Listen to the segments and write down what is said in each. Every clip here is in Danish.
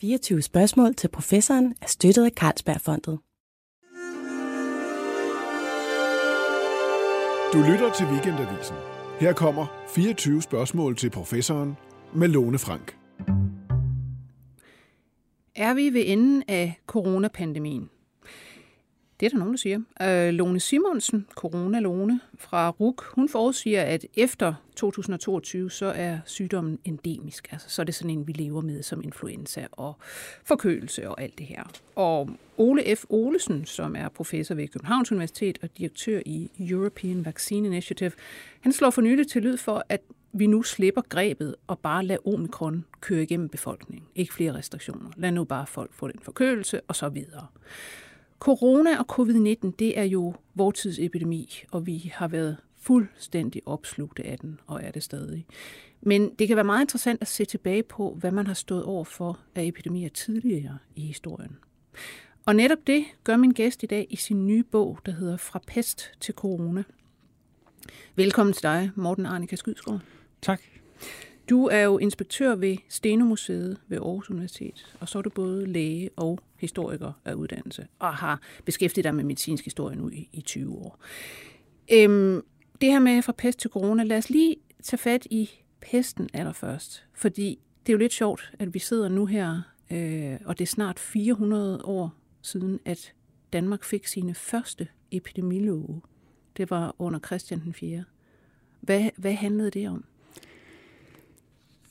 24 spørgsmål til professoren er støttet af Carlsbergfondet. Du lytter til Weekendavisen. Her kommer 24 spørgsmål til professoren med Lone Frank. Er vi ved enden af coronapandemien? Det er der nogen, der siger. Øh, Lone Simonsen, Corona-Lone fra RUK, hun forudsiger, at efter 2022, så er sygdommen endemisk. Altså, så er det sådan en, vi lever med som influenza og forkølelse og alt det her. Og Ole F. Olesen, som er professor ved Københavns Universitet og direktør i European Vaccine Initiative, han slår for nylig til lyd for, at vi nu slipper grebet og bare lader omikron køre igennem befolkningen. Ikke flere restriktioner. Lad nu bare folk få den forkølelse og så videre. Corona og covid-19, det er jo vortids epidemi, og vi har været fuldstændig opslugte af den, og er det stadig. Men det kan være meget interessant at se tilbage på, hvad man har stået over for af epidemier tidligere i historien. Og netop det gør min gæst i dag i sin nye bog, der hedder Fra pest til corona. Velkommen til dig, Morten Arnika Skydsgaard. Tak. Du er jo inspektør ved Stenomuseet ved Aarhus Universitet, og så er du både læge og historiker af uddannelse, og har beskæftiget dig med medicinsk historie nu i, i 20 år. Øhm, det her med fra pest til corona, lad os lige tage fat i pesten allerførst, fordi det er jo lidt sjovt, at vi sidder nu her, øh, og det er snart 400 år siden, at Danmark fik sine første epidemilove. Det var under Christian den 4. Hvad, hvad handlede det om?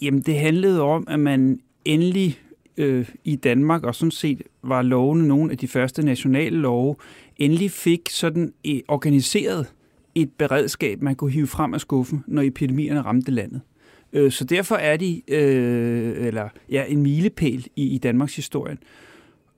Jamen, det handlede om, at man endelig øh, i Danmark, og sådan set var lovene nogle af de første nationale love, endelig fik sådan et organiseret et beredskab, man kunne hive frem af skuffen, når epidemierne ramte landet. Øh, så derfor er de øh, eller, ja, en milepæl i, i Danmarks historie.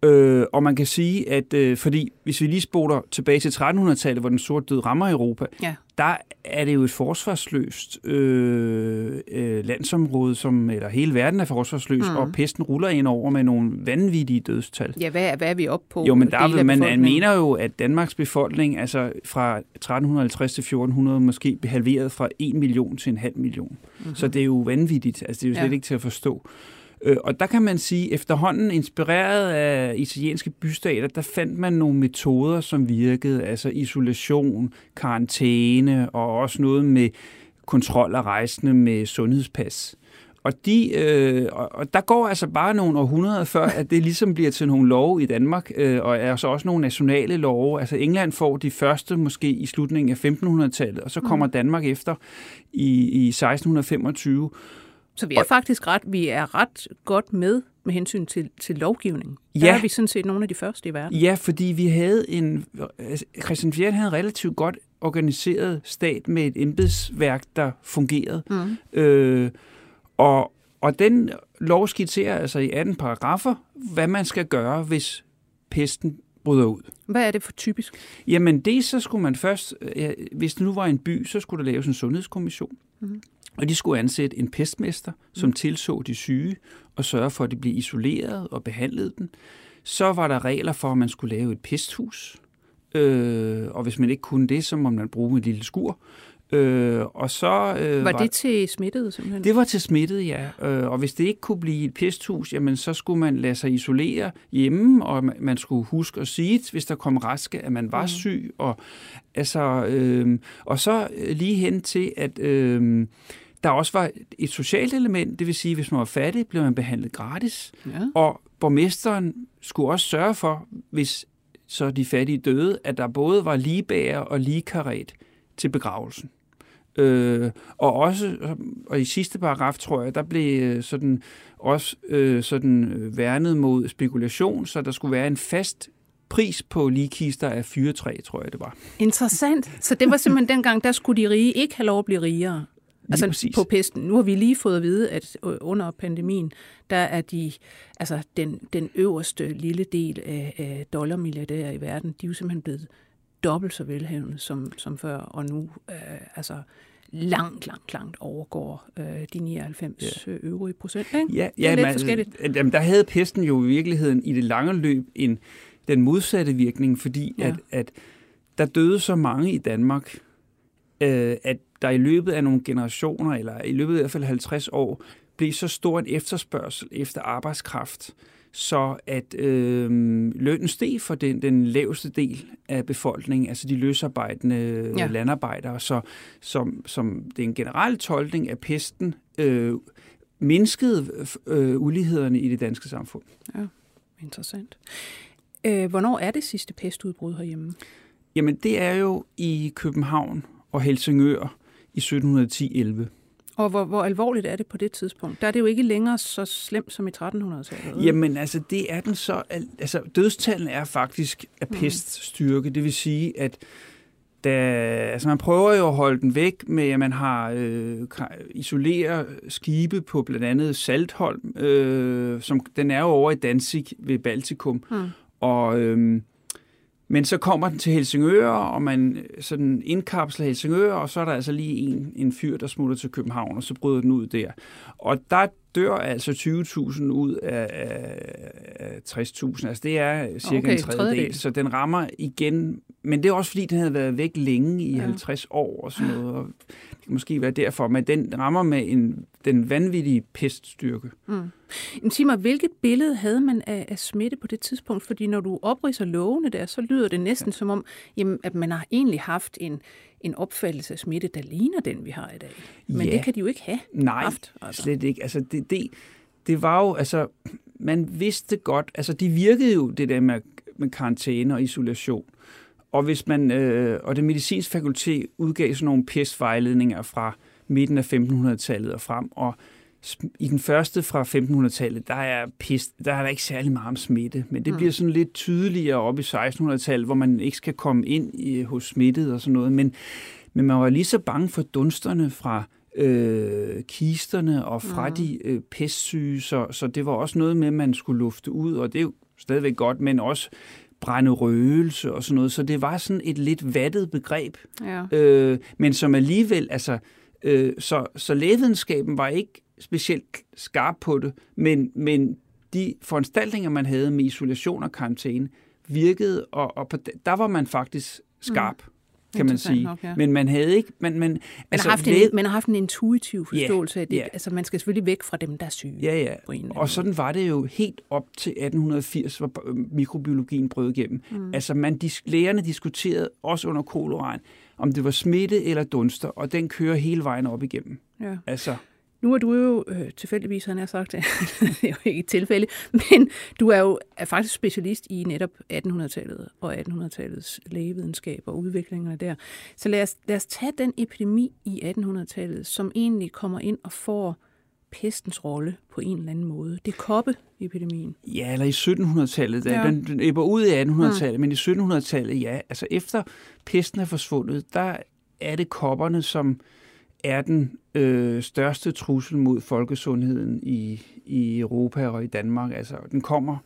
Øh, og man kan sige, at øh, fordi hvis vi lige spoler tilbage til 1300-tallet, hvor den sorte død rammer Europa, ja. der er det jo et forsvarsløst øh, øh, landsområde, som, eller hele verden er forsvarsløs, mm. og pesten ruller ind over med nogle vanvittige dødstal. Ja, hvad, hvad er vi oppe på? Jo, men der vil, man, man mener jo, at Danmarks befolkning, altså fra 1350 til 1400, måske halveret fra 1 million til en halv million. Mm-hmm. Så det er jo vanvittigt. Altså, det er jo slet ja. ikke til at forstå. Øh, og der kan man sige, efterhånden inspireret af italienske bystater, der fandt man nogle metoder, som virkede, altså isolation, karantæne og også noget med kontrol af rejsende med sundhedspas. Og, de, øh, og der går altså bare nogle århundreder før, at det ligesom bliver til nogle love i Danmark, øh, og er så også nogle nationale love. Altså England får de første måske i slutningen af 1500-tallet, og så kommer mm. Danmark efter i, i 1625. Så vi er og, faktisk ret, vi er ret godt med med hensyn til, til lovgivning. Der ja, er vi sådan set nogle af de første i verden. Ja, fordi vi havde en... Christian IV havde en relativt godt organiseret stat med et embedsværk, der fungerede. Mm. Øh, og, og den lov skitserer altså i 18 paragrafer, hvad man skal gøre, hvis pesten bryder ud. Hvad er det for typisk? Jamen det, så skulle man først, hvis det nu var en by, så skulle der laves en sundhedskommission. Mm. Og de skulle ansætte en pestmester, som mm. tilså de syge og sørge for, at de blev isoleret og behandlede den. Så var der regler for, at man skulle lave et pesthus. Øh, og hvis man ikke kunne det, så må man bruge et lille skur. Øh, og så, øh, var, var det til smittede simpelthen? Det var til smittede, ja. Øh, og hvis det ikke kunne blive et pesthus, jamen så skulle man lade sig isolere hjemme, og man skulle huske at sige, hvis der kom raske, at man var mm. syg. Og, altså, øh, og så øh, lige hen til, at... Øh, der også var et socialt element, det vil sige, hvis man var fattig, blev man behandlet gratis. Ja. Og borgmesteren skulle også sørge for, hvis så de fattige døde, at der både var ligebærer og ligekaret til begravelsen. Øh, og også, og i sidste paragraf, tror jeg, der blev øh, sådan også øh, sådan øh, værnet mod spekulation, så der skulle være en fast pris på ligekister af fyretræ, tror jeg det var. Interessant. Så det var simpelthen dengang, der skulle de rige ikke have lov at blive rigere? altså præcis. på pesten. Nu har vi lige fået at vide, at under pandemien, der er de, altså den, den øverste lille del af, af dollarmilliardærer i verden, de er jo simpelthen blevet dobbelt så velhavende som, som før, og nu øh, altså langt, langt, langt overgår øh, de 99 ja. øvrige procent. Ikke? Ja, ja det er lidt man, forskelligt. Jamen, der havde pesten jo i virkeligheden i det lange løb en, den modsatte virkning, fordi ja. at, at der døde så mange i Danmark, øh, at der i løbet af nogle generationer, eller i løbet af i hvert fald 50 år, blev så stor en efterspørgsel efter arbejdskraft, så at øh, lønnen steg for den, den laveste del af befolkningen, altså de løsarbejdende ja. landarbejdere. Så som, som det er en generel tolkning af pesten øh, mindskede øh, ulighederne i det danske samfund. Ja, interessant. Øh, hvornår er det sidste pestudbrud herhjemme? Jamen, det er jo i København og Helsingør i 1710-11. Og hvor, hvor alvorligt er det på det tidspunkt? Der er det jo ikke længere så slemt som i 1300-tallet. Jamen altså, det er den så... Altså, dødstallene er faktisk af mm. peststyrke. Det vil sige, at da, altså man prøver jo at holde den væk med, at man har øh, isoleret skibe på blandt andet Saltholm, øh, som den er jo over i Danzig ved Baltikum. Mm. Og øh, men så kommer den til Helsingør, og man sådan indkapsler Helsingør, og så er der altså lige en, en fyr, der smutter til København, og så bryder den ud der. Og der dør altså 20.000 ud af, af 60.000. Altså det er cirka okay, en tredjedel, så den rammer igen. Men det er også fordi, den havde været væk længe i ja. 50 år og sådan noget. Og det kan måske være derfor, men den rammer med en, den vanvittige peststyrke. Mm. Sig mig, hvilket billede havde man af, af smitte på det tidspunkt? Fordi når du opriser lovene der, så lyder det næsten ja. som om, jamen, at man har egentlig haft en, en opfattelse af smitte, der ligner den, vi har i dag. Men ja. det kan de jo ikke have Nej, haft. Altså. slet ikke. Altså, det, det, det var jo, altså, man vidste godt, altså, de virkede jo, det der med, med karantæne og isolation. Og hvis man, øh, og det medicinske fakultet udgav sådan nogle pestvejledninger fra midten af 1500-tallet og frem, og i den første fra 1500-tallet, der er, pest, der er der ikke særlig meget om smitte, men det mm. bliver sådan lidt tydeligere op i 1600-tallet, hvor man ikke skal komme ind i, hos smittet og sådan noget, men, men man var lige så bange for dunsterne fra øh, kisterne og fra mm. de øh, pestsyge, så, så det var også noget med, at man skulle lufte ud, og det er jo stadigvæk godt, men også brænde røgelse og sådan noget, så det var sådan et lidt vattet begreb, ja. øh, men som alligevel, altså, øh, så, så lægevidenskaben var ikke specielt skarp på det, men, men de foranstaltninger, man havde med isolation og karantæne, virkede, og, og på, der var man faktisk skarp. Mm kan man sige. Nok, ja. Men man havde ikke... Man, man, man, altså, har haft en, man har haft en intuitiv forståelse yeah, af det. Yeah. Altså, man skal selvfølgelig væk fra dem, der er syge. Ja, ja. På en og sådan var det jo helt op til 1880, hvor mikrobiologien brød igennem. Mm. Altså, man, de, lægerne diskuterede også under koleraen, om det var smitte eller dunster, og den kører hele vejen op igennem. Ja. Altså, nu er du jo øh, tilfældigvis, han har sagt, det er jo ikke et tilfælde, men du er jo er faktisk specialist i netop 1800-tallet og 1800-tallets lægevidenskab og udviklingerne der. Så lad os, lad os tage den epidemi i 1800-tallet, som egentlig kommer ind og får pestens rolle på en eller anden måde. Det er koppeepidemien. Ja, eller i 1700-tallet. Ja. Den, den æbber ud i 1800-tallet, ja. men i 1700-tallet, ja. Altså efter pesten er forsvundet, der er det kopperne, som er den øh, største trussel mod folkesundheden i, i Europa og i Danmark. Altså, den kommer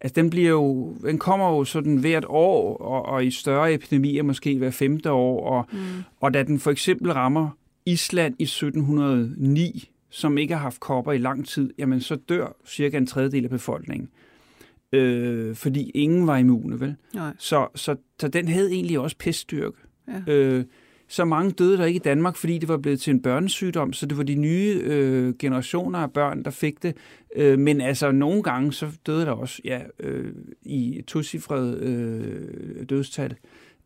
Altså, den, bliver jo, den kommer jo sådan hvert år, og, og i større epidemier måske hver femte år. Og, mm. og da den for eksempel rammer Island i 1709, som ikke har haft kopper i lang tid, jamen så dør cirka en tredjedel af befolkningen. Øh, fordi ingen var immune, vel? Nej. Så, så, så den havde egentlig også peststyrke. Ja. Øh, så mange døde der ikke i Danmark, fordi det var blevet til en børnesygdom, så det var de nye øh, generationer af børn, der fik det. Øh, men altså, nogle gange så døde der også ja, øh, i tosifret øh, dødstal.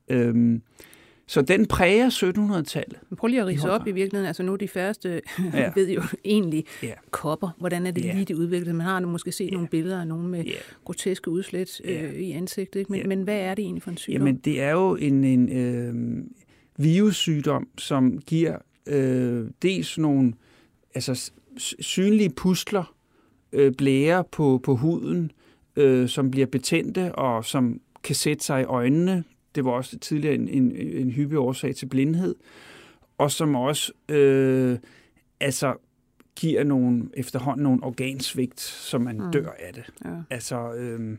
Øh, så den præger 1700-tallet. Prøv lige at rise op i virkeligheden. Altså nu de færreste ja. ved jo egentlig ja. kopper. Hvordan er det ja. lige, det udviklet? Man har måske set ja. nogle billeder af nogen med ja. groteske udslæt øh, ja. i ansigtet. Ikke? Men, ja. men hvad er det egentlig for en sygdom? Jamen det er jo en, en øh, virussygdom, som giver øh, dels nogle altså, synlige pustler, øh, blære på, på huden, øh, som bliver betændte og som kan sætte sig i øjnene. Det var også tidligere en, en, en hyppig årsag til blindhed. Og som også øh, altså, giver nogle, efterhånden nogle organsvigt, så man mm. dør af det. Ja. Altså, øh,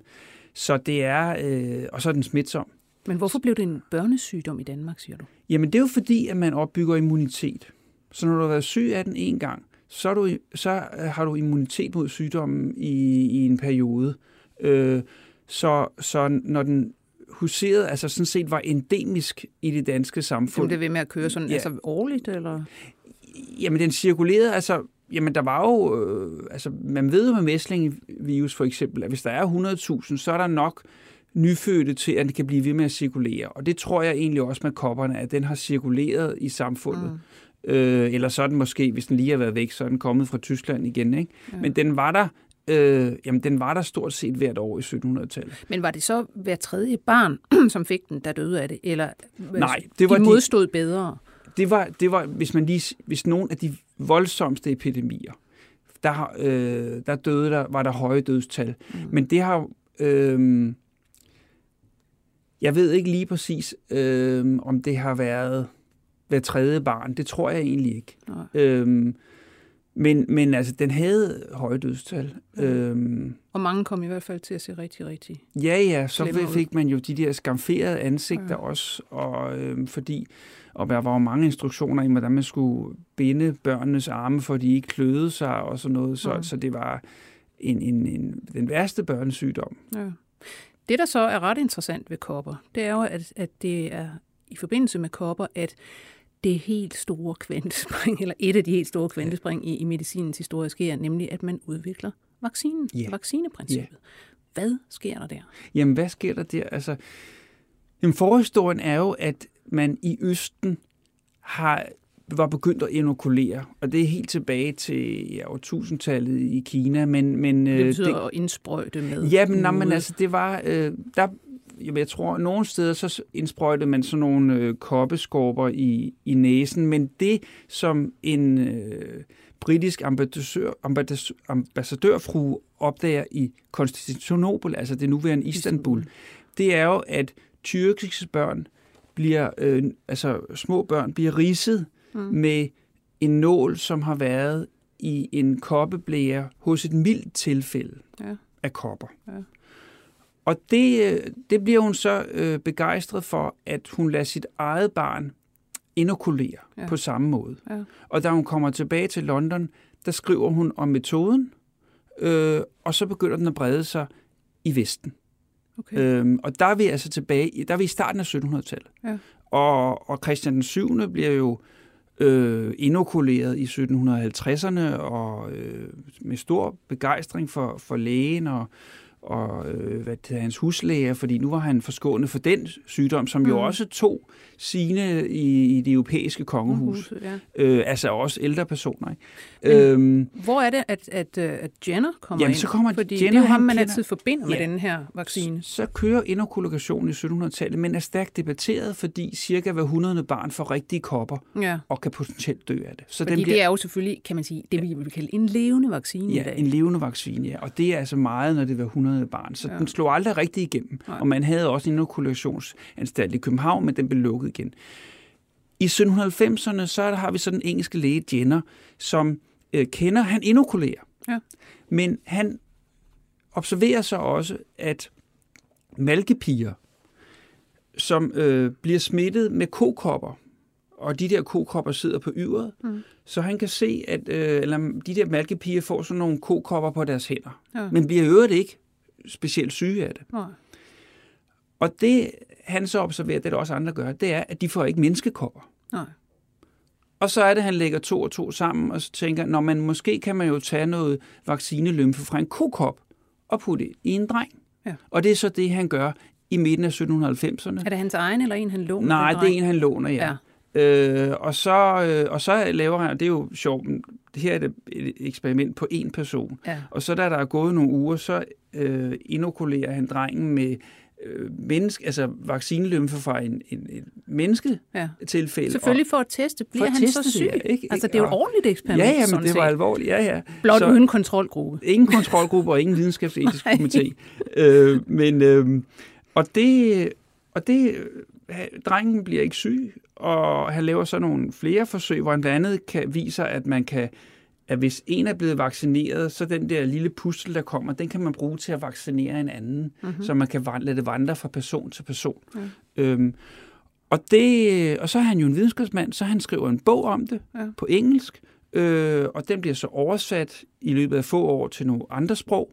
så det er, øh, og så er den smitsom. Men hvorfor blev det en børnesygdom i Danmark, siger du? Jamen, det er jo fordi, at man opbygger immunitet. Så når du har været syg af den en gang, så, du, så øh, har du immunitet mod sygdommen i, i en periode. Øh, så, så når den huserede, altså sådan set var endemisk i det danske samfund. Jamen, det ved med at køre sådan, ja. altså årligt, eller? Jamen, den cirkulerede, altså jamen, der var jo... Øh, altså, man ved jo med mæslingevirus for eksempel, at hvis der er 100.000, så er der nok nyfødte til, at det kan blive ved med at cirkulere. Og det tror jeg egentlig også med kopperne, at den har cirkuleret i samfundet. Mm. Øh, eller så er den måske, hvis den lige har været væk, så er den kommet fra Tyskland igen. Ikke? Ja. Men den var der Øh, jamen, den var der stort set hvert år i 1700-tallet. Men var det så hver tredje barn, som fik den, der døde af det? Eller Nej, det var de modstod de, bedre? Det var, det var hvis, man lige, hvis nogle af de voldsomste epidemier, der, øh, der døde der, var der høje dødstal. Mm. Men det har... Øh, jeg ved ikke lige præcis, øh, om det har været hver tredje barn. Det tror jeg egentlig ikke. Øh, men, men altså, den havde høje dødstal. Ja. Øhm, og mange kom i hvert fald til at se rigtig, rigtig Ja, ja, så fik man jo de der skamferede ansigter ja. også, og øhm, fordi og der var jo mange instruktioner i, hvordan man skulle binde børnenes arme, for de ikke kløede sig og sådan noget, så, ja. så det var en, en, en, den værste børnesygdom. Ja. Det, der så er ret interessant ved kopper, det er jo, at, at det er i forbindelse med kopper, at det helt store kvantespring, eller et af de helt store kvantespring i, i medicinens historie sker, nemlig at man udvikler vaccinen, yeah. vaccineprincippet. Yeah. Hvad sker der der? Jamen, hvad sker der der? Altså, jamen, forhistorien er jo, at man i Østen har var begyndt at inokulere, og det er helt tilbage til ja, årtusindtallet i Kina. Men, men, det øh, betyder det, at indsprøjte med Ja, men, nej, men altså, det var, øh, der jeg tror, at nogle steder så indsprøjtede man sådan nogle øh, koppeskorper i, i næsen, men det, som en øh, britisk ambassadør, ambassadør, ambassadørfru opdager i Konstantinopel, altså det nuværende Istanbul, det er jo, at tyrkiske børn bliver, øh, altså små børn bliver ridset mm. med en nål, som har været i en koppeblære hos et mildt tilfælde ja. af kopper. Ja. Og det, øh, det bliver hun så øh, begejstret for, at hun lader sit eget barn inokulere ja. på samme måde. Ja. Og da hun kommer tilbage til London, der skriver hun om metoden, øh, og så begynder den at brede sig i Vesten. Okay. Øhm, og der er vi altså tilbage, der er vi i starten af 1700-tallet. Ja. Og, og Christian den 7. bliver jo øh, øh, inokuleret i 1750'erne og øh, med stor begejstring for, for lægen og og øh, hvad det hans huslæger, fordi nu var han forskånet for den sygdom, som mm. jo også tog sine i, i det europæiske kongehus. Mm, ja. øh, altså også ældre personer. Ikke? øhm, hvor er det, at, at, øh, at Jenner kommer jamen, ind? så kommer fordi Jenner, det er jo ham, man kender, altid forbinder ja, med den her vaccine. Så, så kører inokulation i 1700-tallet, men er stærkt debatteret, fordi cirka hver 100. barn får rigtige kopper ja. og kan potentielt dø af det. Så fordi den bliver, det er jo selvfølgelig, kan man sige, det vi vil kalde en levende vaccine ja, i dag. en levende vaccine, ja. Og det er altså meget, når det er hver 100. barn. Så ja. den slog aldrig rigtig igennem. Nej. Og man havde også en inokulationsanstalt i København, men den blev lukket igen. I 1790'erne, så har vi så den engelske læge Jenner, som øh, kender, han inokulerer. Ja. Men han observerer så også, at malkepiger, som øh, bliver smittet med kokopper, og de der kokopper sidder på yveret, mm. så han kan se, at øh, eller de der malkepiger får sådan nogle kokopper på deres hænder, ja. men bliver i øvrigt ikke specielt syge af det. Nej. Og det, han så observerer, det der også andre gør, det er, at de får ikke menneskekopper. Nej. Og så er det, han lægger to og to sammen, og så tænker, når man måske kan man jo tage noget vaccinelymfe fra en kokop og putte det i en dreng. Ja. Og det er så det, han gør i midten af 1790'erne. Er det hans egen, eller en, han låner? Nej, det er en, han låner, ja. ja. Øh, og, så, øh, og så laver han, og det er jo sjovt, det her er et eksperiment på en person. Ja. Og så da der er gået nogle uger, så øh, inokulerer han drengen med øh, menneske, altså vaccinelymfe fra en, en, en menneske ja. tilfælde. Selvfølgelig for at teste, bliver for han teste, så syg? Ja, ikke, altså det er jo et ordentligt eksperiment. Ja, ja, men det var alvorligt, ja, ja. Blot så, uden kontrolgruppe. Ingen kontrolgruppe og ingen videnskabsetisk komité. Øh, men, øh, og det, og det, drengen bliver ikke syg, og han laver så nogle flere forsøg, hvor han blandt andet kan, viser, at man kan at hvis en er blevet vaccineret, så den der lille pustel, der kommer, den kan man bruge til at vaccinere en anden, mm-hmm. så man kan lade det vandre fra person til person. Mm. Øhm, og, det, og så er han jo en videnskabsmand, så han skriver en bog om det ja. på engelsk, øh, og den bliver så oversat i løbet af få år til nogle andre sprog.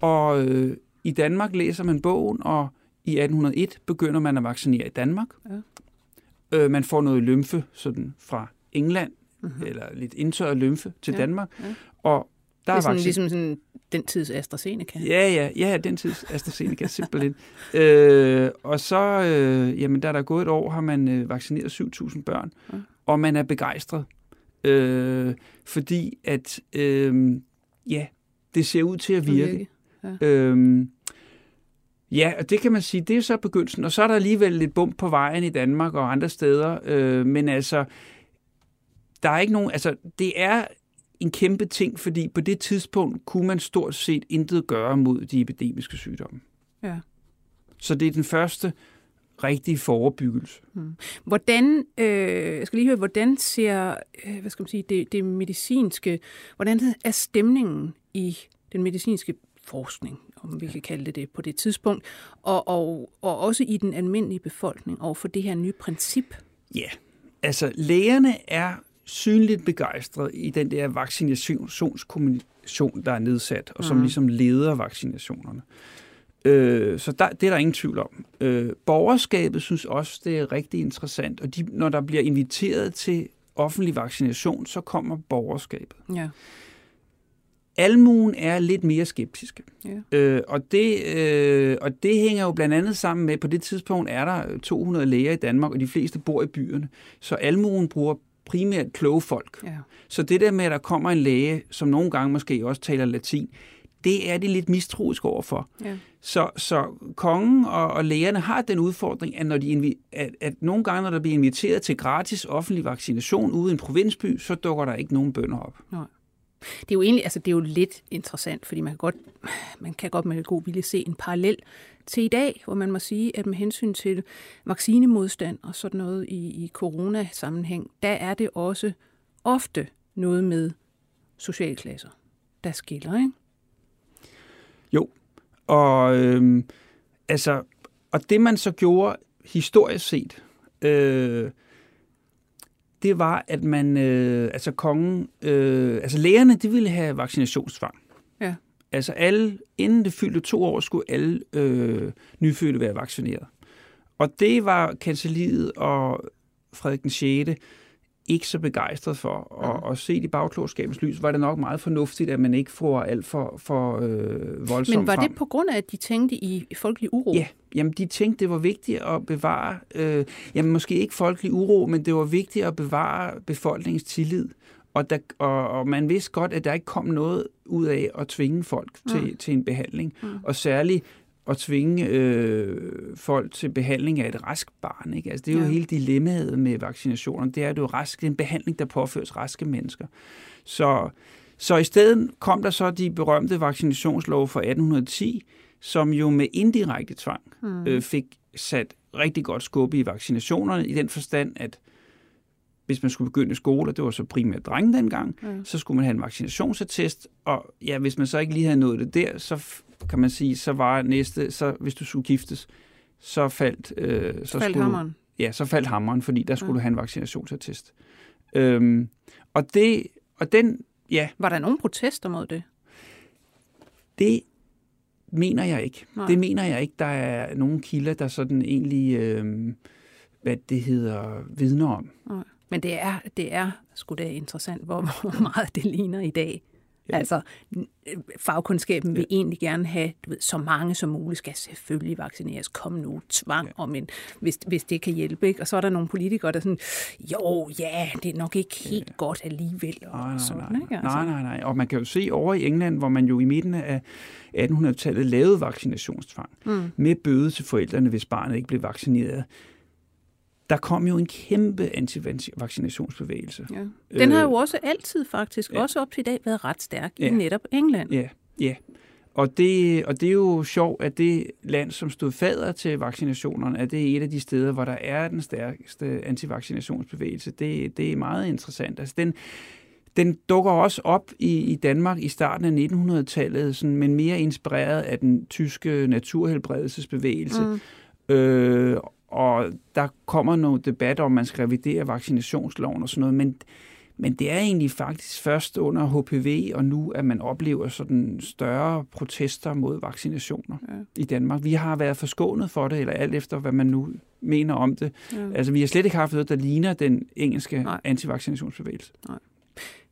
Og øh, i Danmark læser man bogen, og i 1801 begynder man at vaccinere i Danmark. Ja. Øh, man får noget lymfe sådan fra England mm-hmm. eller lidt indtørret lymfe til Ja, Danmark. ja. Og der Det er er sådan, vaccin- ligesom sådan, den tids AstraZeneca. Ja, ja, ja, den tids AstraZeneca, simpelthen. øh, og så, øh, jamen, da der er gået et år, har man øh, vaccineret 7.000 børn, Ja. og man er begejstret, øh, fordi at, øh, ja, det ser ud til at virke. Øhm, ja, og det kan man sige, det er så begyndelsen. Og så er der alligevel lidt bump på vejen i Danmark og andre steder. Øh, men altså, der er ikke nogen, altså, det er en kæmpe ting, fordi på det tidspunkt kunne man stort set intet gøre mod de epidemiske sygdomme. Ja. Så det er den første rigtige forebyggelse. Hvordan, øh, jeg skal lige høre, hvordan ser, øh, hvad skal man sige, det, det medicinske, hvordan er stemningen i den medicinske forskning, om vi kan kalde det det på det tidspunkt, og, og, og også i den almindelige befolkning over for det her nye princip? Ja, altså lægerne er synligt begejstrede i den der vaccinationskommission, der er nedsat, og som Mhm. ligesom leder vaccinationerne. Øh, så der, det er der ingen tvivl om. Øh, borgerskabet synes også, det er rigtig interessant, og de, når der bliver inviteret til offentlig vaccination, så kommer borgerskabet. Ja. Almuen er lidt mere skeptiske. Ja. Øh, og, det, øh, og det hænger jo blandt andet sammen med, på det tidspunkt er der 200 læger i Danmark, og de fleste bor i byerne. Så almuen bruger primært kloge folk. ja. Så det der med, at der kommer en læge, som nogle gange måske også taler latin, det er de lidt mistroiske overfor. ja. Så, så kongen og, og lægerne har den udfordring, at, når de at, at nogle gange, når der bliver inviteret til gratis offentlig vaccination ude i en provinsby, så dukker der ikke nogen bønder op. Det er jo egentlig, altså det er jo lidt interessant, fordi man kan godt, man kan godt med god vilje se en parallel til i dag, hvor man må sige, at med hensyn til vaccinemodstand og sådan noget i, i corona-sammenhæng, der er det også ofte noget med socialklasser, der skiller, ikke? Jo, og øhm, altså, og det man så gjorde historisk set, øh, det var, at man, øh, altså kongen, øh, altså lægerne, de ville have vaccinationstvang. Ja. Altså alle, inden det fyldte to år, skulle alle øh, nyfødte være vaccineret. Og det var kanceliet og Frederik den 6. ikke så begejstret for. Og, og set i bagklogskabens lys, var det nok meget fornuftigt, at man ikke får alt for, for øh, voldsomt Men var frem. det på grund af, at de tænkte i folkelig uro? Ja, jamen de tænkte, det var vigtigt at bevare, øh, jamen måske ikke folkelig uro, men det var vigtigt at bevare befolkningens tillid. Og, der, og, og man vidste godt, at der ikke kom noget ud af at tvinge folk til, Mm. til en behandling. Mm. Og særligt at tvinge øh, folk til behandling af et rask barn. Ikke? Altså, det er jo Ja. hele dilemmaet med vaccinationer. Det er, at det er jo rask, det er en behandling, der påføres raske mennesker. Så, så i stedet kom der så de berømte vaccinationslov fra 1810, som jo med indirekte tvang Mm. øh, fik sat rigtig godt skub i vaccinationerne, i den forstand, at hvis man skulle begynde i skole, og det var så primært drenge dengang, Ja. så skulle man have en vaccinationsattest, og ja, hvis man så ikke lige havde nået det der, så kan man sige, så var næste, så hvis du skulle giftes, så faldt, øh, så Faldt skulle hammeren. Ja, så faldt hammeren, fordi der skulle Ja. du have en vaccinationsattest. Øhm, og det, og den, ja, Var der nogen protester mod det? det mener jeg ikke. Nej. Det mener jeg ikke, der er nogen kilder, der sådan egentlig, øh, hvad det hedder, vidner om. Nej. Men det er, det er sgu da interessant, hvor, hvor meget det ligner i dag. Ja. Altså, fagkundskaben vil Ja. egentlig gerne have, du ved, så mange som muligt skal selvfølgelig vaccineres. Kom nu, tvang Ja. om en, hvis, hvis det kan hjælpe. Ikke? Og så er der nogle politikere, der er sådan, jo, ja, det er nok ikke helt ja. godt alligevel. Og Nej, nej, sådan, nej, Ikke? nej, nej, nej. Og man kan jo se over i England, hvor man jo i midten af 1800-tallet lavede vaccinationstvang Mm. med bøde til forældrene, hvis barnet ikke blev vaccineret. Der kom jo en kæmpe antivaccinationsbevægelse. Ja. Den har jo Øh, også altid faktisk, ja. ja. også op til i dag, været ret stærk Ja. i netop England. Ja, ja. Og det, og det er jo sjovt, at det land, som stod fader til vaccinationerne, at det er et af de steder, hvor der er den stærkeste antivaccinationsbevægelse. Det, det er meget interessant. Altså den, den dukker også op i, i Danmark i starten af 1900-tallet, sådan, men mere inspireret af den tyske naturhelbredelsesbevægelse. Mm. Øh, og der kommer noget debat om, man skal revidere vaccinationsloven og sådan noget, men, men det er egentlig faktisk først under HPV og nu, at man oplever sådan større protester mod vaccinationer ja. i Danmark. Vi har været forskånet for det, eller alt efter, hvad man nu mener om det. Ja. Altså, vi har slet ikke haft noget, der ligner den engelske Nej. antivaccinationsbevægelse. Nej.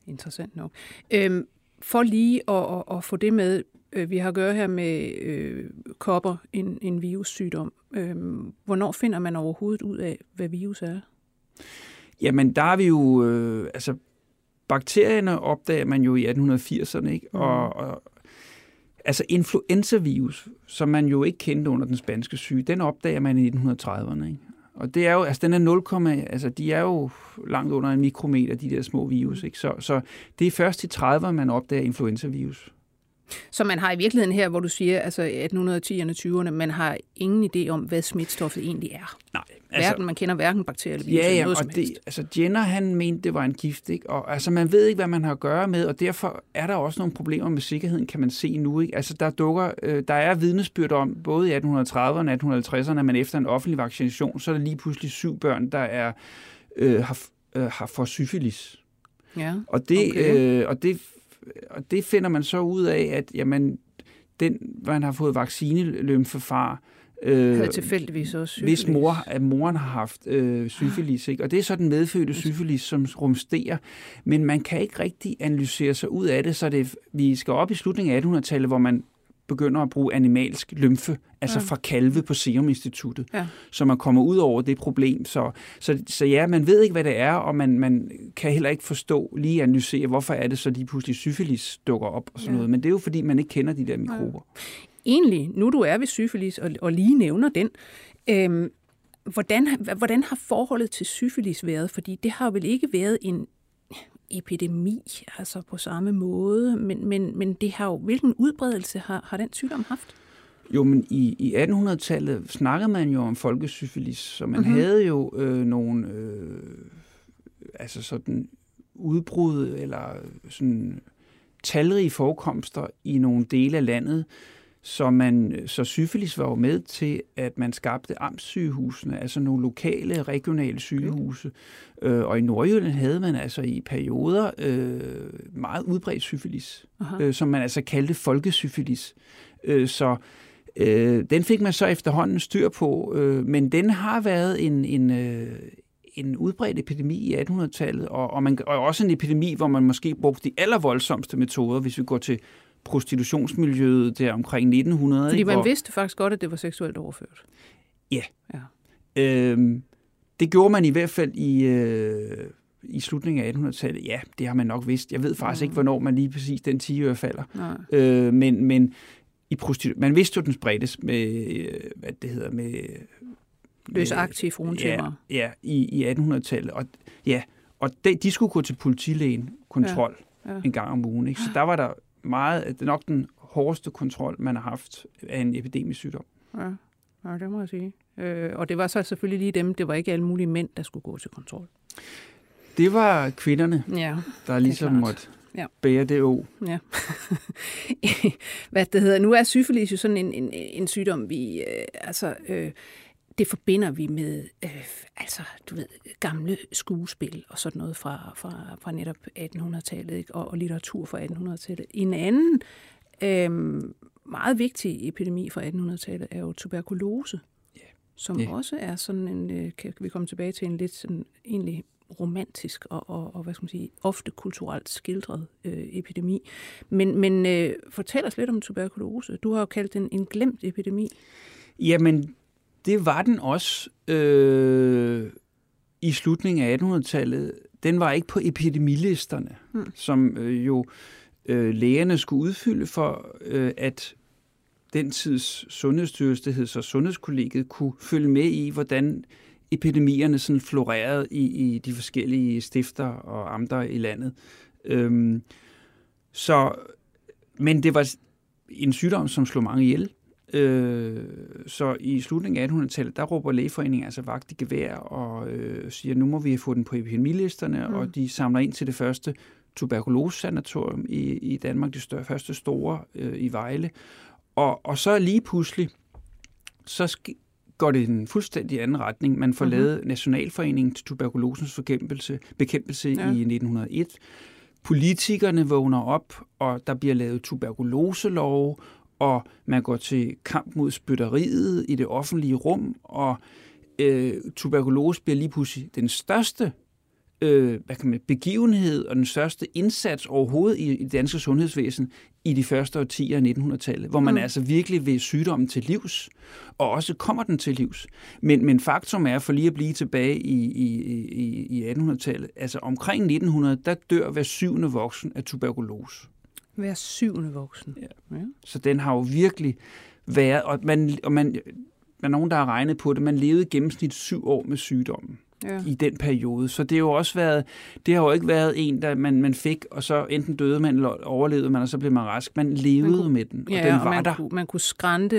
Interessant nok. Øhm, for lige at, at, at få det med, øh, vi har at gøre her med øh, kopper, en, en virussygdom. Øhm, hvornår finder man overhovedet ud af, hvad virus er? Jamen, der er vi jo... Øh, altså, bakterierne opdager man jo i 1880'erne, ikke? Mm. Og, og altså influenzavirus, som man jo ikke kendte under den spanske syge, den opdager man i 1930'erne, ikke? Og det er jo, altså den er 0, altså de er jo langt under en mikrometer, de der små virus, ikke? Så, så det er først i 30'erne, man opdager influenzavirus. Så man har i virkeligheden her, hvor du siger, altså 1810'erne, 20'erne, man har ingen idé om, hvad smitstoffet egentlig er. Nej. Altså, hverken, man kender hverken bakterier eller virus ja, ja, noget og det, altså Jenner, han mente, det var en gift, ikke? Og altså, man ved ikke, hvad man har at gøre med, og derfor er der også nogle problemer med sikkerheden, kan man se nu, ikke? Altså, der dukker, øh, der er vidnesbyrd om, både i 1830'erne og 1850'erne, men efter en offentlig vaccination, så er der lige pludselig syv børn, der er, øh, har, øh, har for syfilis. Ja, og det, okay. øh, og det og det finder man så ud af, at jamen, den, man har fået vaccinelymfe fra, øh, havde tilfældigvis også syfilis. Hvis mor, at moren har haft øh, syfilis. Ikke? Og det er så den medfødte syfilis, som rumsterer. Men man kan ikke rigtig analysere sig ud af det, så det, vi skal op i slutningen af 1800-tallet, hvor man begynder at bruge animalsk lymfe, altså ja. fra kalve på Serum Instituttet, ja. så man kommer ud over det problem. Så, så, så ja, man ved ikke, hvad det er, og man, man kan heller ikke forstå, lige analysere, hvorfor er det så lige pludselig syfilis dukker op og sådan ja. noget. Men det er jo fordi, man ikke kender de der mikrober. Ja. Egentlig, nu du er ved syfilis og, og lige nævner den, øhm, hvordan, hvordan har forholdet til syfilis været? Fordi det har vel ikke været en epidemi, altså på samme måde, men, men, men det har jo, hvilken udbredelse har, har den sygdom haft? Jo, men i, i 1800-tallet snakkede man jo om folkesyfilis, så man mm-hmm. havde jo øh, nogle øh, altså sådan udbrud eller sådan talrige forekomster i nogle dele af landet, så, man, så syfilis var jo med til, at man skabte amtssygehusene, altså nogle lokale, regionale sygehuse. Okay. Øh, og i Nordjylland havde man altså i perioder øh, meget udbredt syfilis, øh, som man altså kaldte folkesyfilis. Øh, så øh, den fik man så efterhånden styr på, øh, men den har været en, en, øh, en udbredt epidemi i 1800-tallet, og, og, man, og også en epidemi, hvor man måske brugte de allervoldsomste metoder, hvis vi går til prostitutionsmiljøet der omkring 1900. Fordi man hvor... vidste faktisk godt, at det var seksuelt overført. Ja. ja. Øhm, det gjorde man i hvert fald i, øh, i slutningen af 1800-tallet. Ja, det har man nok vidst. Jeg ved faktisk mm. ikke, hvornår man lige præcis den 10 øre falder. Nej. Øh, men, men i prostitu- man vidste jo, den spredtes med, øh, hvad det hedder, med... Løsaktive fruentømmer. Ja, ja, i, i 1800-tallet. Og, ja, og de, de skulle gå til politilægen kontrol ja. Ja. en gang om ugen. Ikke? Så der var der meget, er nok den hårdeste kontrol, man har haft af en epidemisk sygdom. Ja, ja det må jeg sige. Øh, og det var så selvfølgelig lige dem, det var ikke alle mulige mænd, der skulle gå til kontrol. Det var kvinderne, ja, der ligesom måtte ja. bære det å. Ja. Hvad det hedder, nu er syfilis jo sådan en, en, en sygdom, vi øh, altså... Øh, det forbinder vi med øh, altså, du ved, gamle skuespil og sådan noget fra, fra, fra netop 1800-tallet ikke? Og, og litteratur fra 1800-tallet. En anden øh, meget vigtig epidemi fra 1800-tallet er jo tuberkulose, yeah. som yeah. også er sådan en, øh, kan vi komme tilbage til en lidt sådan egentlig romantisk og, og, og hvad skal man sige, ofte kulturelt skildret øh, epidemi. Men, men øh, fortæl os lidt om tuberkulose. Du har jo kaldt den en glemt epidemi. Jamen, det var den også øh, i slutningen af 1800-tallet. Den var ikke på epidemilisterne, hmm. som øh, jo øh, lægerne skulle udfylde for, øh, at den tids sundhedsstyrelse, det hed så Sundhedskollegiet, kunne følge med i, hvordan epidemierne sådan florerede i, i de forskellige stifter og amter i landet. Øhm, så, men det var en sygdom, som slog mange ihjel. Øh, så i slutningen af 1800-tallet, der råber lægeforeningen altså vagt i gevær og øh, siger, nu må vi få den på epidemilisterne, mm. og de samler ind til det første tuberkulosesanatorium i, i Danmark, det større, første store øh, i Vejle. Og, og så lige pludselig, så sk- går det i en fuldstændig anden retning. Man får mm-hmm. lavet Nationalforeningen til tuberkulosens bekæmpelse, bekæmpelse ja. i 1901. Politikerne vågner op, og der bliver lavet tuberkuloselov, og man går til kamp mod spytteriet i det offentlige rum, og øh, tuberkulose bliver lige pludselig den største øh, hvad kan man, begivenhed og den største indsats overhovedet i, i det danske sundhedsvæsen i de første årtier af 1900-tallet, hvor man mm. altså virkelig vil sygdommen til livs, og også kommer den til livs. Men, men faktum er, for lige at blive tilbage i, i, i, i 1800-tallet, altså omkring 1900, der dør hver syvende voksen af tuberkulose. Hver syvende voksen? Ja. ja. Så den har jo virkelig været, og man, og man, der er nogen, der har regnet på det, man levede gennemsnit syv år med sygdommen ja. i den periode. Så det har jo også været, det har jo ikke været en, der man, man fik, og så enten døde man, eller overlevede man, og så blev man rask. Man levede man kunne, med den, og ja, den var og man der. Kunne, man kunne skrænte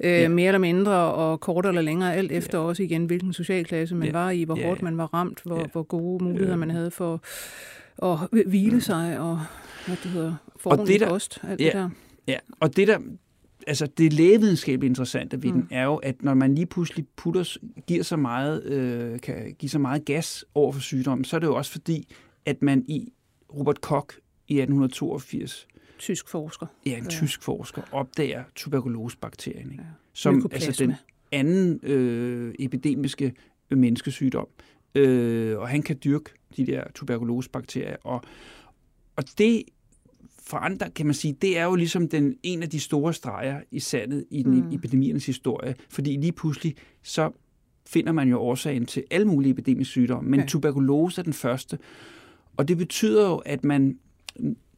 øh, ja. mere eller mindre, og kortere eller længere, alt efter ja. også igen, hvilken socialklasse man ja. var i, hvor ja. hårdt man var ramt, hvor, ja. hvor gode muligheder ja. man havde for at hvile sig, og hvad det hedder, og det der, kost, alt ja, det der. Ja, og det der, altså det lægevidenskabeligt interessante ved mm. den er jo, at når man lige pludselig putter, giver så meget, øh, kan give så meget gas over for sygdommen, så er det jo også fordi, at man i Robert Koch i 1882 tysk forsker. Ja, en ja. tysk forsker opdager tuberkulosebakterien, ikke? Ja. som altså den anden øh, epidemiske menneskesygdom. Øh, og han kan dyrke de der tuberkulosebakterier. Og, og det for andre kan man sige, det er jo ligesom den, en af de store streger i sandet i den mm. epidemiernes historie, fordi lige pludselig så finder man jo årsagen til alle mulige epidemiske sygdomme, men ja. tuberkulose er den første. Og det betyder jo, at man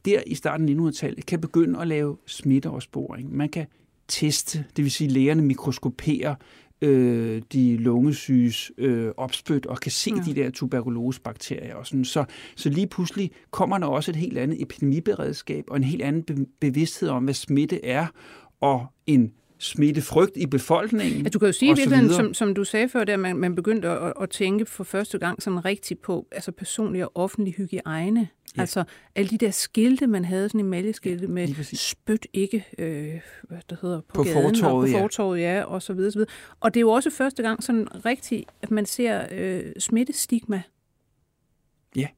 der i starten af 1900-tallet kan begynde at lave smitteopsporing. Man kan teste, det vil sige lægerne mikroskoperer øh, de lungesyges øh, opspyt og kan se ja. de der tuberkulosebakterier. Og sådan. Så, så lige pludselig kommer der også et helt andet epidemiberedskab og en helt anden be- bevidsthed om, hvad smitte er, og en smittefrygt i befolkningen. Ja, du kan jo sige, at som, som du sagde før, at man, man begyndte at, at tænke for første gang sådan rigtigt på altså personlig og offentlig hygiejne. Ja. Altså alle de der skilte, man havde, sådan en maljeskilte ja, med spyt ikke, øh, hvad det hedder, på, på gaden, fortorvet, på fortorvet, ja. ja, og så videre, så videre. Og det er jo også første gang sådan rigtigt, at man ser øh, smittestigma. Ja.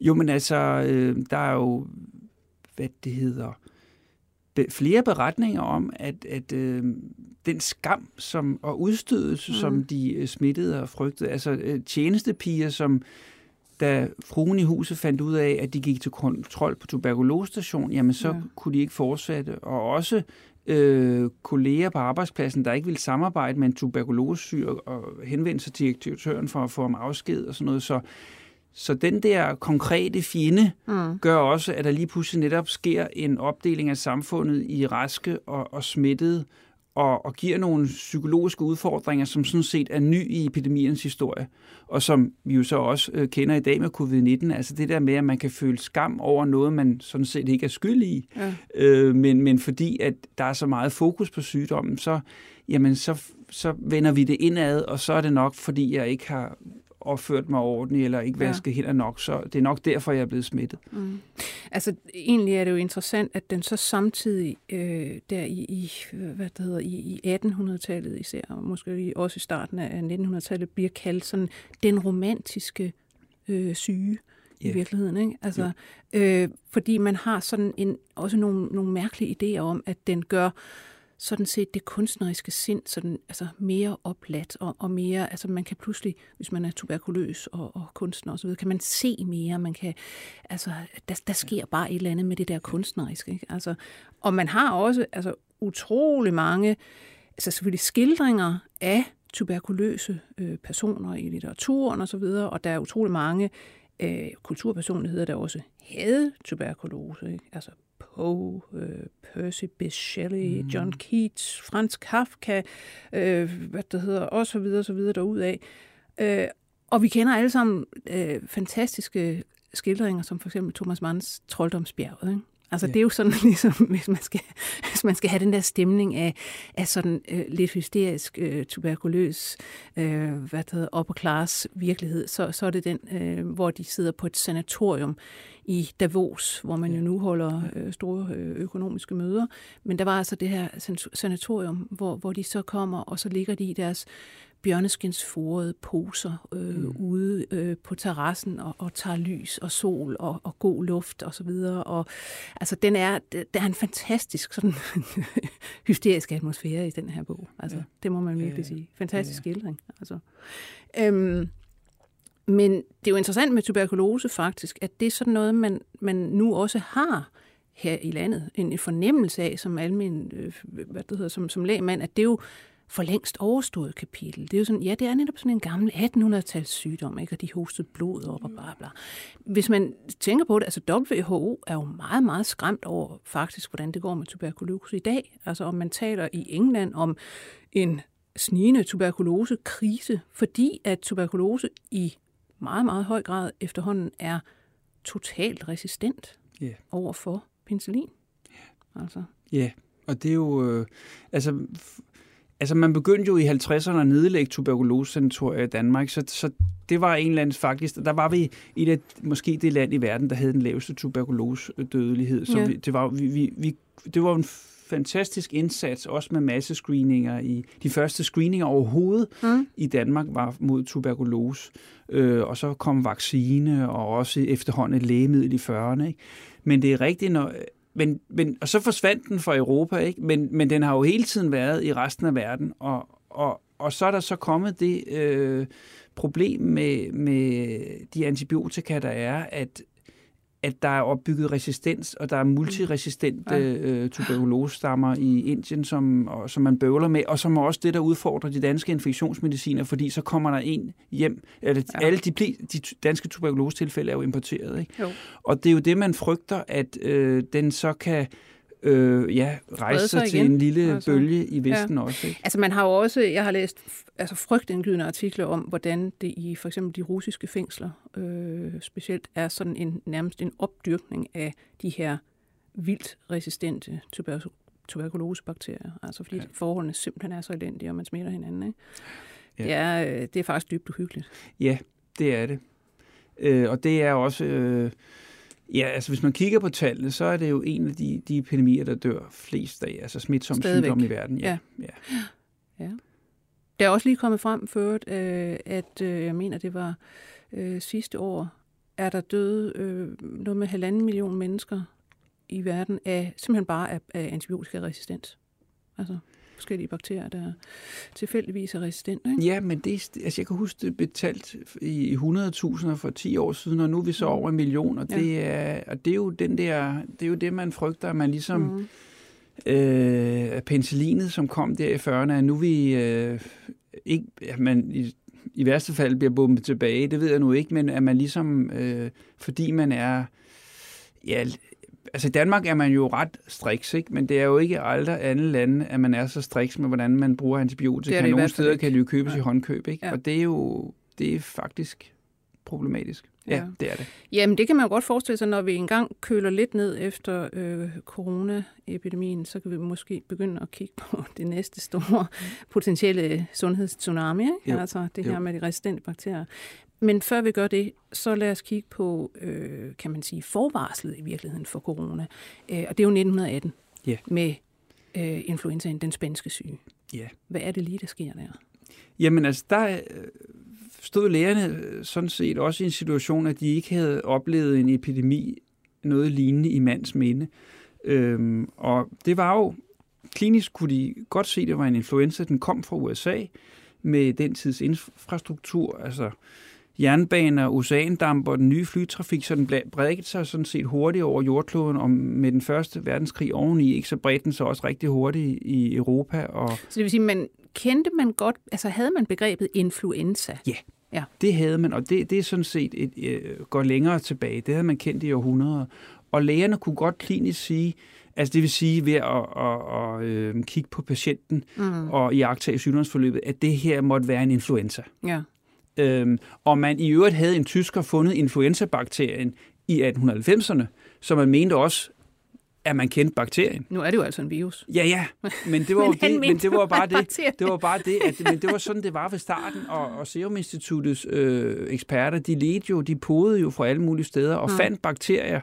Jo, men altså, øh, der er jo, hvad det hedder, flere beretninger om, at, at øh, den skam som, og udstødelse, mm. som de øh, smittede og frygtede, altså øh, tjenestepiger, som da fruen i huset fandt ud af, at de gik til kontrol på tuberkulosestation, jamen så ja. kunne de ikke fortsætte. Og også øh, kolleger på arbejdspladsen, der ikke ville samarbejde med en tuberkulosesyg og, henvende sig til direktøren for at få ham afsked og sådan noget. Så så den der konkrete fjende mm. gør også, at der lige pludselig netop sker en opdeling af samfundet i raske og, og smittede, og, og giver nogle psykologiske udfordringer, som sådan set er ny i epidemiens historie, og som vi jo så også øh, kender i dag med covid-19. Altså det der med, at man kan føle skam over noget, man sådan set ikke er skyld i, ja. øh, men, men fordi at der er så meget fokus på sygdommen, så, jamen, så, så vender vi det indad, og så er det nok, fordi jeg ikke har opført mig ordentligt, eller ikke vasket ja. hænder nok, så det er nok derfor, jeg er blevet smittet. Mm. Altså, egentlig er det jo interessant, at den så samtidig øh, der i, i, hvad det hedder, i, i 1800-tallet især, og måske også i starten af 1900-tallet, bliver kaldt sådan den romantiske øh, syge yeah. i virkeligheden. Ikke? Altså, yeah. øh, fordi man har sådan en, også nogle, nogle mærkelige idéer om, at den gør øh, sådan set det kunstneriske sind sådan, altså mere opladt og, og mere, altså man kan pludselig, hvis man er tuberkuløs og, og kunstner osv., kan man se mere, man kan, altså der, der sker bare et eller andet med det der kunstneriske, ikke? Altså, og man har også altså utrolig mange, altså selvfølgelig skildringer af tuberkuløse øh, personer i litteraturen osv., og, og der er utrolig mange øh, kulturpersonligheder, der også havde tuberkulose. Ikke? Altså Poe, øh, Percy Bysshe Shelley, mm. John Keats, Franz Kafka, øh, hvad det hedder, og så videre, så videre derudad. Øh, og vi kender alle sammen øh, fantastiske skildringer, som for eksempel Thomas Manns Trolddomsbjerget. Ikke? Altså ja. det er jo sådan ligesom, hvis man skal, hvis man skal have den der stemning af, af sådan øh, lidt hysterisk, øh, tuberkuløs, øh, hvad det hedder, upper class virkelighed, så, så er det den, øh, hvor de sidder på et sanatorium i Davos, hvor man jo nu holder øh, store øh, økonomiske møder. Men der var altså det her sanatorium, hvor, hvor de så kommer, og så ligger de i deres bjørneskinsforede poser øh, mm. ude øh, på terrassen og, og tager lys og sol og, og god luft og så videre. Og, altså, den er, der er en fantastisk sådan hysterisk atmosfære i den her bog. Altså, ja. Det må man virkelig ja. sige. Fantastisk ja. skildring. Altså. Øhm, men det er jo interessant med tuberkulose faktisk, at det er sådan noget, man, man nu også har her i landet. En fornemmelse af, som almen, øh, hvad det hedder, som, som lægmand, at det er jo for længst overstået kapitel. Det er jo sådan, ja, det er netop sådan en gammel 1800-tals sygdom, ikke? og de hostede blod op og bla bla. Hvis man tænker på det, altså WHO er jo meget, meget skræmt over faktisk, hvordan det går med tuberkulose i dag. Altså om man taler i England om en snigende tuberkulosekrise, fordi at tuberkulose i meget, meget høj grad efterhånden er totalt resistent yeah. over for penicillin. Yeah. Altså. Ja, og det er jo... Øh, altså, altså, man begyndte jo i 50'erne at nedlægge tuberkulosecentorier i Danmark, så, så det var en eller anden faktisk... Der var vi i det, måske det land i verden, der havde den laveste tuberkulosedødelighed. Så ja. vi, det, var, vi, vi, vi, det var en fantastisk indsats, også med massescreeninger. I, de første screeninger overhovedet mm. i Danmark var mod tuberkulose. Øh, og så kom vaccine, og også efterhånden et lægemiddel i 40'erne. Ikke? Men det er rigtigt, når, men, men, og så forsvandt den fra Europa, ikke? Men, men den har jo hele tiden været i resten af verden, og, og, og så er der så kommet det øh, problem med, med de antibiotika, der er, at at der er opbygget resistens, og der er multiresistente ja. øh, tuberkulosestammer i Indien, som, og, som man bøvler med, og som er også det, der udfordrer de danske infektionsmediciner, fordi så kommer der en hjem. Eller, ja. Alle de, de danske tuberkulosetilfælde er jo importeret. Ikke? Jo. Og det er jo det, man frygter, at øh, den så kan øh, ja, rejse sig til en lille altså, bølge i Vesten ja. også. Ikke? Altså man har jo også, jeg har læst altså frygtindgydende artikler om, hvordan det i for eksempel de russiske fængsler øh, specielt er sådan en nærmest en opdyrkning af de her vildt resistente tuber tuberkulosebakterier. Altså fordi ja. forholdene simpelthen er så elendige, og man smitter hinanden. Ikke? Ja. Det, er, øh, det er faktisk dybt uhyggeligt. Ja, det er det. Øh, og det er også... Øh, Ja, altså hvis man kigger på tallene, så er det jo en af de, de epidemier, der dør flest af, altså smitsomme sygdomme i verden. Ja. Ja. ja. ja. Det er også lige kommet frem før, øh, at øh, jeg mener, det var øh, sidste år, er der døde øh, noget med halvanden million mennesker i verden af simpelthen bare af, af antibiotikaresistens. Altså forskellige bakterier, der tilfældigvis er resistente. Ikke? Ja, men det, altså jeg kan huske, det betalt i 100.000 for 10 år siden, og nu er vi så mm. over en million, og, ja. det, er, og det, er jo den der, det er jo det, man frygter, at man ligesom... Mm. Øh, penicillinet, som kom der i 40'erne, at nu vi øh, ikke, at man i, i værste fald bliver bombet tilbage, det ved jeg nu ikke, men at man ligesom, øh, fordi man er ja, altså i Danmark er man jo ret striks, ikke? men det er jo ikke aldrig andre lande, at man er så striks med, hvordan man bruger antibiotika. Det det Nogle steder ikke. kan det jo købes ja. i håndkøb, ikke? Ja. og det er jo det er faktisk problematisk. Ja, ja, det er det. Jamen, det kan man godt forestille sig, når vi engang køler lidt ned efter øh, coronaepidemien, så kan vi måske begynde at kigge på det næste store potentielle sundhedstsunami, ikke? altså det her jo. med de resistente bakterier. Men før vi gør det, så lad os kigge på, øh, kan man sige, forvarslet i virkeligheden for corona. Øh, og det er jo 1918 yeah. med øh, influenzaen, den spanske syge. Yeah. Hvad er det lige, der sker der? Jamen altså, der øh, stod lægerne sådan set også i en situation, at de ikke havde oplevet en epidemi, noget lignende i mands minde. Øhm, og det var jo, klinisk kunne de godt se, at det var en influenza, den kom fra USA, med den tids infrastruktur, altså jernbaner, oceandamp og den nye flytrafik, så den bredte sig sådan set hurtigt over jordkloden, og med den første verdenskrig oveni, ikke, så bredte den sig også rigtig hurtigt i Europa. Og... Så det vil sige, man kendte man godt, altså havde man begrebet influenza? Ja, ja. det havde man, og det, det er sådan set et, øh, går længere tilbage. Det havde man kendt i århundreder. Og lægerne kunne godt klinisk sige, Altså det vil sige ved at, at, at, øh, kigge på patienten mm. og iagtage sygdomsforløbet, at det her måtte være en influenza. Ja. Øhm, og man i øvrigt havde en tysker fundet influenzabakterien i 1890'erne, som man mente også at man kendte bakterien. Nu er det jo altså en virus. Ja, ja, men det var, Men det, men det var bare det. bakterie. Det var bare det, at, men det var sådan, det var ved starten, og, og Serum Instituttets øh, eksperter, de ledte jo, de podede jo fra alle mulige steder, og Mm. fandt bakterier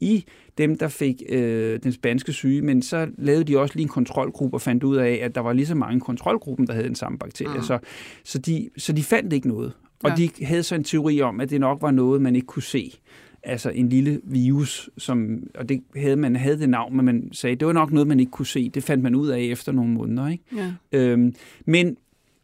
i dem, der fik øh, den spanske syge, men så lavede de også lige en kontrolgruppe og fandt ud af, at der var lige så mange i kontrolgruppen, der havde den samme bakterie. Mm. Så, så, de, så de fandt ikke noget. Og Ja. de havde så en teori om, at det nok var noget, man ikke kunne se. Altså en lille virus, som, og det havde man havde det navn, men man sagde, det var nok noget, man ikke kunne se. Det fandt man ud af efter nogle måneder. Ikke? Ja. Øhm, men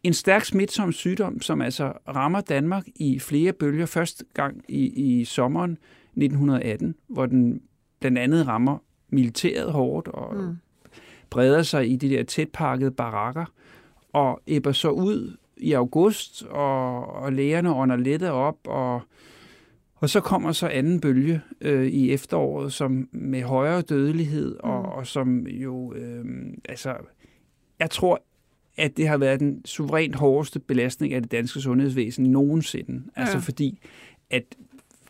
en stærk smitsom sygdom, som altså rammer Danmark i flere bølger. Første gang i, i sommeren 1918, hvor den blandt andet rammer militæret hårdt og Mm. breder sig i de der tætpakkede barakker, og æbber så ud i august, og, og lægerne ånder lettet op, og, og så kommer så anden bølge øh, i efteråret, som med højere dødelighed, og, Mm. og som jo, øh, altså, jeg tror, at det har været den suverænt hårdeste belastning af det danske sundhedsvæsen nogensinde. Altså Ja. fordi, at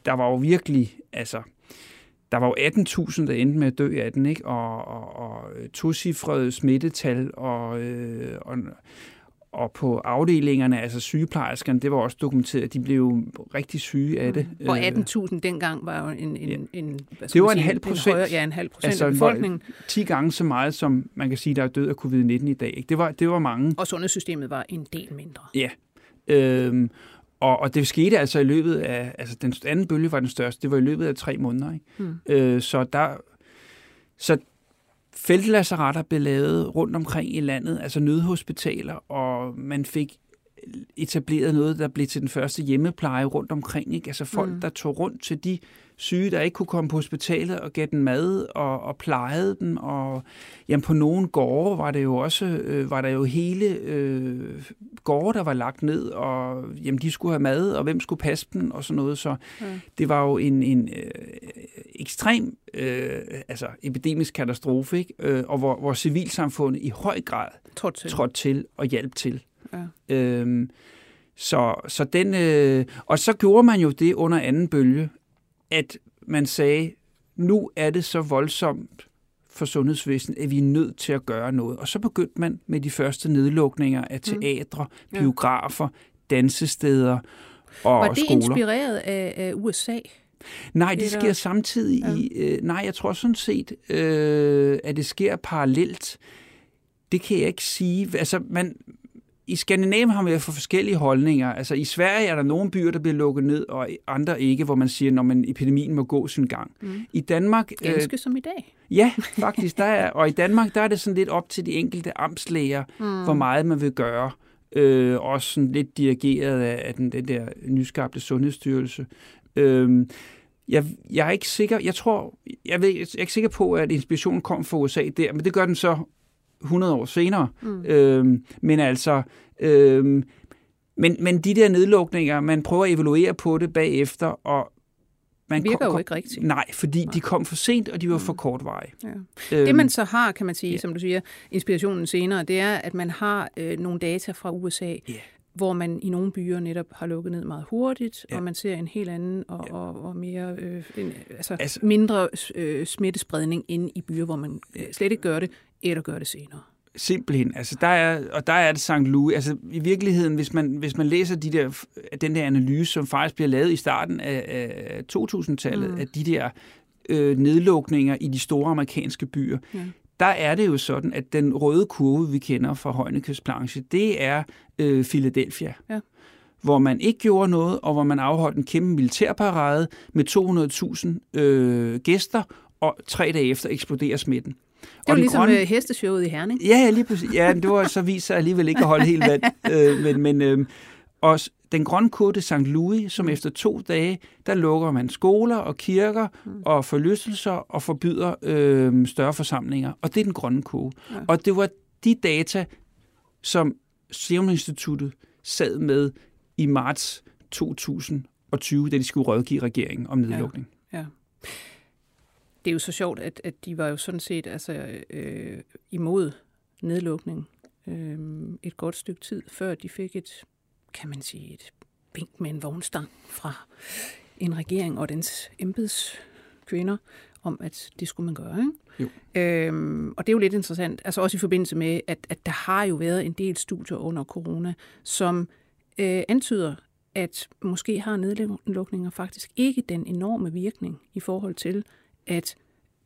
der var jo virkelig, altså, der var jo 18.000, der endte med at dø af den, ikke? Og, og, og tocifrede smittetal, og, øh, og, og på afdelingerne, altså sygeplejerskerne, det var også dokumenteret, at de blev jo rigtig syge af det. Øh, 18.000 dengang var jo en, en, Ja. en hvad Det var en sige, halv procent. højere, ja, en halv procent Altså, af befolkningen. 10 gange så meget, som man kan sige, der er død af covid-19 i dag. Ikke? Det, var, det var mange. Og sundhedssystemet var en del mindre. Øhm, og, og det skete altså i løbet af, altså den anden bølge var den største, det var i løbet af tre måneder. Ikke? Mm. Øh, så der, så feltlazaretter blev lavet rundt omkring i landet, altså nødhospitaler, og man fik etableret noget, der blev til den første hjemmepleje rundt omkring. Ikke? Altså folk, Mm. mm. der tog rundt til de syge, der ikke kunne komme på hospitalet og gav den mad og, og plejede den. Og jamen, på nogle gårde var det jo også, øh, var der jo hele øh, gårde, der var lagt ned, og jamen, de skulle have mad, og hvem skulle passe dem, og sådan noget. Så Ja. det var jo en, en øh, ekstrem øh, altså epidemisk katastrofe, ikke? Øh, og hvor, hvor civilsamfundet i høj grad Trådt til. trådte til og hjalp til. Ja. Øhm, så, så den, øh, og så gjorde man jo det under anden bølge, at man sagde, nu er det så voldsomt for sundhedsvæsenet, at vi er nødt til at gøre noget. Og så begyndte man med de første nedlukninger af teatre, Ja. biografer, dansesteder og Var det skoler. inspireret af, af USA? Nej, det Eller- sker samtidig ja. i... Øh, nej, jeg tror sådan set, øh, at det sker parallelt. Det kan jeg ikke sige. Altså, man, I Skandinavien har man for forskellige holdninger. Altså, i Sverige er der nogle byer, der bliver lukket ned, og andre ikke, hvor man siger, når man epidemien må gå sin gang. Mm. I Danmark... Øh, Ganske som i dag. ja, faktisk. Der er, og i Danmark, der er det sådan lidt op til de enkelte amtslæger, Mm. hvor meget man vil gøre. Øh, også sådan lidt dirigeret af, af den, den der nyskabte sundhedsstyrelse. Øh, jeg, jeg er ikke sikker, jeg tror, jeg, ved, jeg er ikke sikker på, at inspirationen kom fra USA der, men det gør den så 100 år senere. Mm. Øh, men altså, øh, men, men de der nedlukninger, man prøver at evaluere på det bagefter, og man Virker kom, jo kom, ikke rigtigt. Nej, fordi Nej. de kom for sent, og de var Mm. for kortvarige. Ja. Øhm, Det man så har, kan man sige, ja. som du siger, inspirationen senere, det er, at man har øh, nogle data fra USA, Ja. Hvor man i nogle byer netop har lukket ned meget hurtigt, Ja. og man ser en helt anden og, Ja. og, og mere øh, en, altså, Altså- mindre øh, smittespredning inde i byer, hvor man øh, slet ikke gør det, eller gør det senere. Simpelthen. Altså, der er, og der er det St. Louis. Altså, i virkeligheden, hvis man, hvis man læser de der, den der analyse, som faktisk bliver lavet i starten af, af 2000-tallet, Mm. mm. af de der øh, nedlukninger i de store amerikanske byer, Ja. Der er det jo sådan, at den røde kurve, vi kender fra Højnekøs planche, det er øh, Philadelphia. Ja. Hvor man ikke gjorde noget, og hvor man afholdt en kæmpe militærparade med 200.000 øh, gæster, og tre dage efter eksploderer smitten. Det var den ligesom grønne- grønne... hesteshowet i Herning. Ja, ja, lige præcis. Ja, det var så vist sig alligevel ikke at holde helt vand. Øh, men, men øh, og den grønne til St. Louis, som efter to dage, der lukker man skoler og kirker Mm. og forlystelser og forbyder øh, større forsamlinger. Og det er den grønne kurve. Ja. Og det var de data, som Serum Instituttet sad med i marts 2020, da de skulle rådgive regeringen om nedlukning. Ja. Det er jo så sjovt, at, at de var jo sådan set altså, øh, imod nedlukning øh, et godt stykke tid, før de fik et, kan man sige, et bink med en vognstang fra en regering og dens embedskvinder om, at det skulle man gøre. Ikke? Jo. Øhm, og det er jo lidt interessant, altså også i forbindelse med, at, at der har jo været en del studier under corona, som øh, antyder, at måske har nedlukninger faktisk ikke den enorme virkning i forhold til at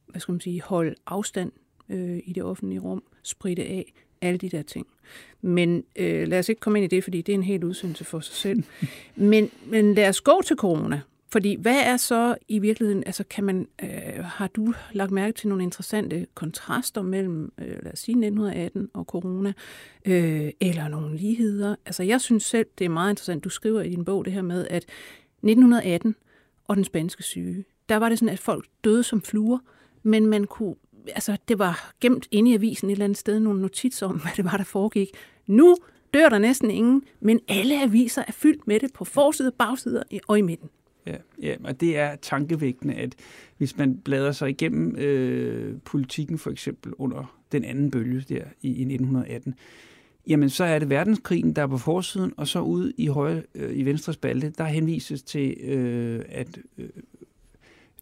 hvad skal man sige, holde afstand øh, i det offentlige rum, spritte af, alle de der ting. Men øh, lad os ikke komme ind i det, fordi det er en helt udsendelse for sig selv. men, men lad os gå til corona. Fordi hvad er så i virkeligheden, altså kan man, øh, har du lagt mærke til nogle interessante kontraster mellem, øh, lad os sige, 1918 og corona, øh, eller nogle ligheder? Altså jeg synes selv, det er meget interessant, du skriver i din bog det her med, at 1918 og den spanske syge, der var det sådan, at folk døde som fluer, men man kunne, altså det var gemt inde i avisen et eller andet sted, nogle notitser om, hvad det var, der foregik. Nu dør der næsten ingen, men alle aviser er fyldt med det på forsider, bagsider og i midten. Ja, ja, og det er tankevækkende, at hvis man bladrer sig igennem øh, politikken for eksempel under den anden bølge der i, i 1918, jamen så er det verdenskrigen, der er på forsiden, og så ude i højre, øh, i venstre spalte, der henvises til, øh, at øh,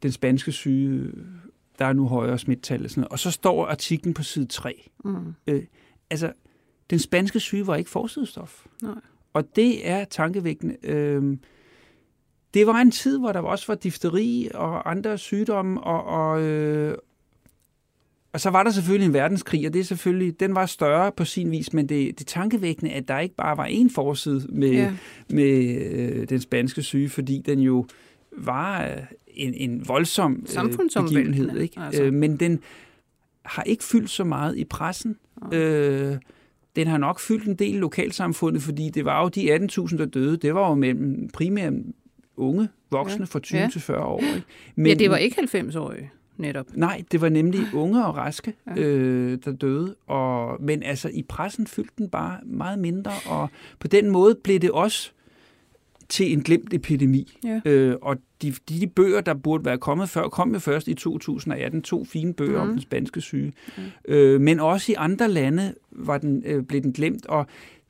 den spanske syge, der er nu højere smittal og sådan. Og så står artiklen på side 3. Mm. Øh, altså, den spanske syge var ikke forsidestof. Nej. Og det er tankevækkende. Øh, det var en tid, hvor der også var difteri og andre sygdomme, og, og, øh, og så var der selvfølgelig en verdenskrig, og det er selvfølgelig, den var større på sin vis, men det, det tankevækkende, at der ikke bare var én forside med, ja. med øh, den spanske syge, fordi den jo var en, en voldsom øh, begivenhed. Ikke? Altså. Øh, men den har ikke fyldt så meget i pressen. Ja. Øh, den har nok fyldt en del i lokalsamfundet, fordi det var jo de 18.000, der døde. Det var jo mellem primært unge voksne ja. fra 20 ja. til 40 år. Ikke? Men, ja, det var ikke 90-årige netop. Nej, det var nemlig unge og raske, ja. øh, der døde. Og, men altså, i pressen fyldte den bare meget mindre, og på den måde blev det også til en glemt epidemi. Ja. Øh, og de, de, bøger, der burde være kommet før, kom jo først i 2018. To fine bøger mm. om den spanske syge. Mm. Øh, men også i andre lande var den, øh, blev den glemt, og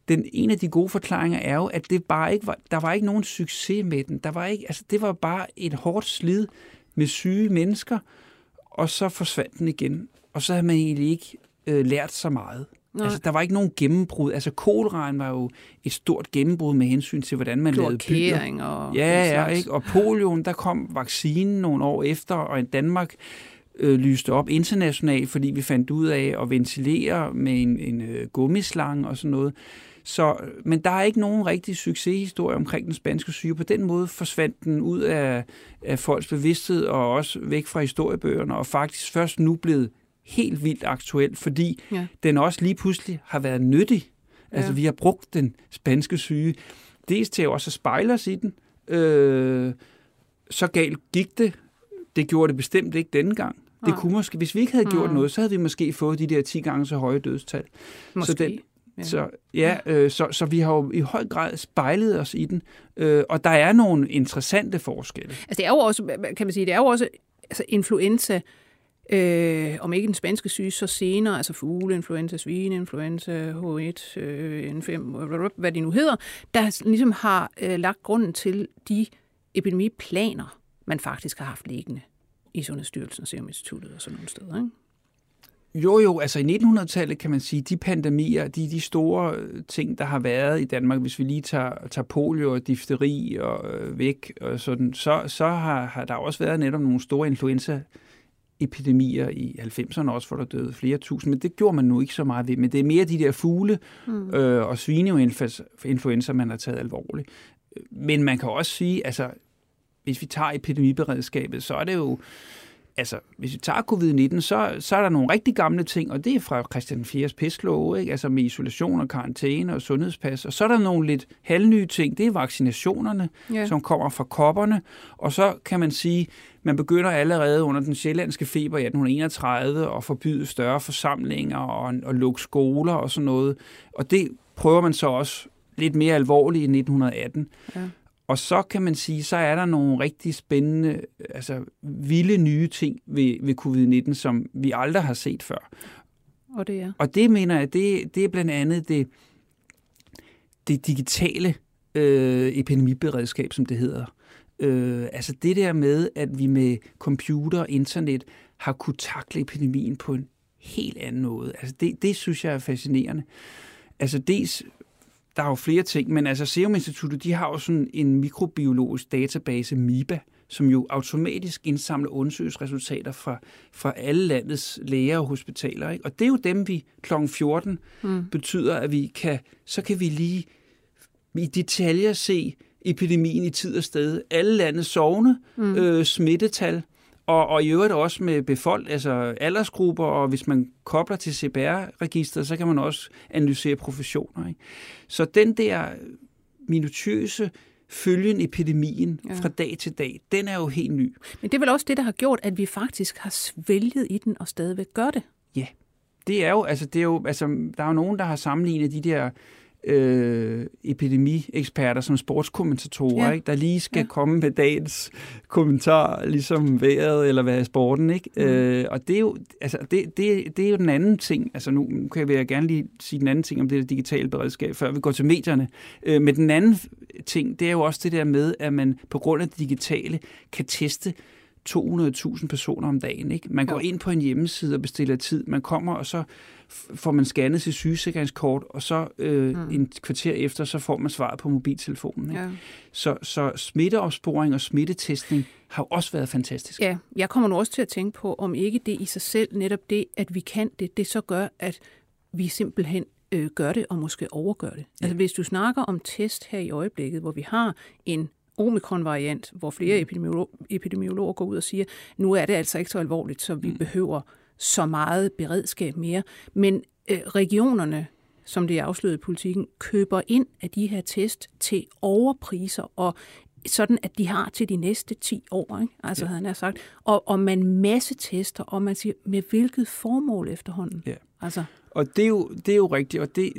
den, en af de gode forklaringer er jo, at det bare ikke var, der var ikke nogen succes med den. Der var ikke, altså, det var bare et hårdt slid med syge mennesker, og så forsvandt den igen. Og så havde man egentlig ikke øh, lært så meget. Nej. Altså, der var ikke nogen gennembrud. Altså, koleraen var jo et stort gennembrud med hensyn til, hvordan man lavede byer. og... Ja, ja, ikke? Og polioen, der kom vaccinen nogle år efter, og i Danmark øh, lyste op internationalt, fordi vi fandt ud af at ventilere med en, en øh, gummislange og sådan noget. Så, men der er ikke nogen rigtig succeshistorie omkring den spanske syge. På den måde forsvandt den ud af, af folks bevidsthed og også væk fra historiebøgerne, og faktisk først nu blevet helt vildt aktuel, fordi ja. den også lige pludselig har været nyttig. Ja. Altså, vi har brugt den spanske syge, dels til også at spejle os i den. Øh, så galt gik det. Det gjorde det bestemt ikke denne gang. Det kunne måske, hvis vi ikke havde gjort mm. noget, så havde vi måske fået de der 10 gange så høje dødstal. Måske. Så den, Ja. Så, ja, øh, så, så vi har jo i høj grad spejlet os i den, øh, og der er nogle interessante forskelle. Altså det er jo også, kan man sige, det er jo også altså influenza, øh, om ikke den spanske syge, så senere, altså fugleinfluenza, svineinfluenza, H1, øh, N5, øh, hvad de nu hedder, der ligesom har øh, lagt grunden til de epidemiplaner, man faktisk har haft liggende i Sundhedsstyrelsen og Serum Instituttet og sådan nogle steder. Ikke? Jo, jo, altså i 1900-tallet kan man sige, de pandemier, de, de store øh, ting, der har været i Danmark, hvis vi lige tager, tager polio og difteri og øh, væk, og sådan, så, så har, har der også været netop nogle store influenza epidemier i 90'erne også, hvor der døde flere tusind, men det gjorde man nu ikke så meget ved. Men det er mere de der fugle mm. øh, og svineinfluenza, man har taget alvorligt. Men man kan også sige, altså, hvis vi tager epidemiberedskabet, så er det jo altså, hvis vi tager covid-19, så, så er der nogle rigtig gamle ting, og det er fra Christian 4. pisklov, ikke? altså med isolation og karantæne og sundhedspas. Og så er der nogle lidt halvnye ting, det er vaccinationerne, ja. som kommer fra kopperne. Og så kan man sige, man begynder allerede under den sjællandske feber i 1831 at forbyde større forsamlinger og, og lukke skoler og sådan noget. Og det prøver man så også lidt mere alvorligt i 1918. Ja. Og så kan man sige, så er der nogle rigtig spændende, altså vilde nye ting ved, ved covid-19, som vi aldrig har set før. Og det er? Og det mener jeg, det, det er blandt andet det, det digitale øh, epidemiberedskab, som det hedder. Øh, altså det der med, at vi med computer og internet har kunne takle epidemien på en helt anden måde. Altså det, det synes jeg er fascinerende. Altså dels, der er jo flere ting, men altså Serum Instituttet, de har jo sådan en mikrobiologisk database, MIBA, som jo automatisk indsamler undersøgelsesresultater fra, fra alle landets læger og hospitaler. Ikke? Og det er jo dem, vi kl. 14 mm. betyder, at vi kan, så kan vi lige i detaljer se epidemien i tid og sted. Alle landets sovne, mm. øh, smittetal, og, og i øvrigt også med befolk, altså aldersgrupper, og hvis man kobler til CPR-registret, så kan man også analysere professioner. Ikke? Så den der minutiøse følgen epidemien ja. fra dag til dag, den er jo helt ny. Men det er vel også det, der har gjort, at vi faktisk har svælget i den og stadigvæk gør det? Ja, det er jo, altså, det er jo, altså, der er jo nogen, der har sammenlignet de der øh, epidemieksperter som sportskommentatorer, ja. ikke? der lige skal ja. komme med dagens kommentar, ligesom vejret eller hvad er sporten. Ikke? Mm. Øh, og det er, jo, altså, det, det, det er jo den anden ting. Altså, nu kan jeg gerne lige sige den anden ting om det der digitale beredskab, før vi går til medierne. Øh, men den anden ting, det er jo også det der med, at man på grund af det digitale kan teste 200.000 personer om dagen. Ikke? Man går jo. ind på en hjemmeside og bestiller tid. Man kommer, og så får man scannet sit sygesikringskort, og så øh, mm. en kvarter efter, så får man svaret på mobiltelefonen. Ikke? Ja. Så, så smitteopsporing og smittetestning har jo også været fantastisk. Ja, jeg kommer nu også til at tænke på, om ikke det i sig selv, netop det, at vi kan det, det så gør, at vi simpelthen øh, gør det og måske overgør det. Ja. Altså hvis du snakker om test her i øjeblikket, hvor vi har en omikron-variant, hvor flere mm. epidemiolo- epidemiologer går ud og siger, nu er det altså ikke så alvorligt, så vi mm. behøver så meget beredskab mere. Men øh, regionerne, som det er afsløret i politikken, køber ind af de her test til overpriser, og sådan at de har til de næste 10 år, ikke? altså ja. havde han sagt. Og, og man masse tester, og man siger, med hvilket formål efterhånden? Ja. Altså. Og det er, jo, det er jo rigtigt, og det,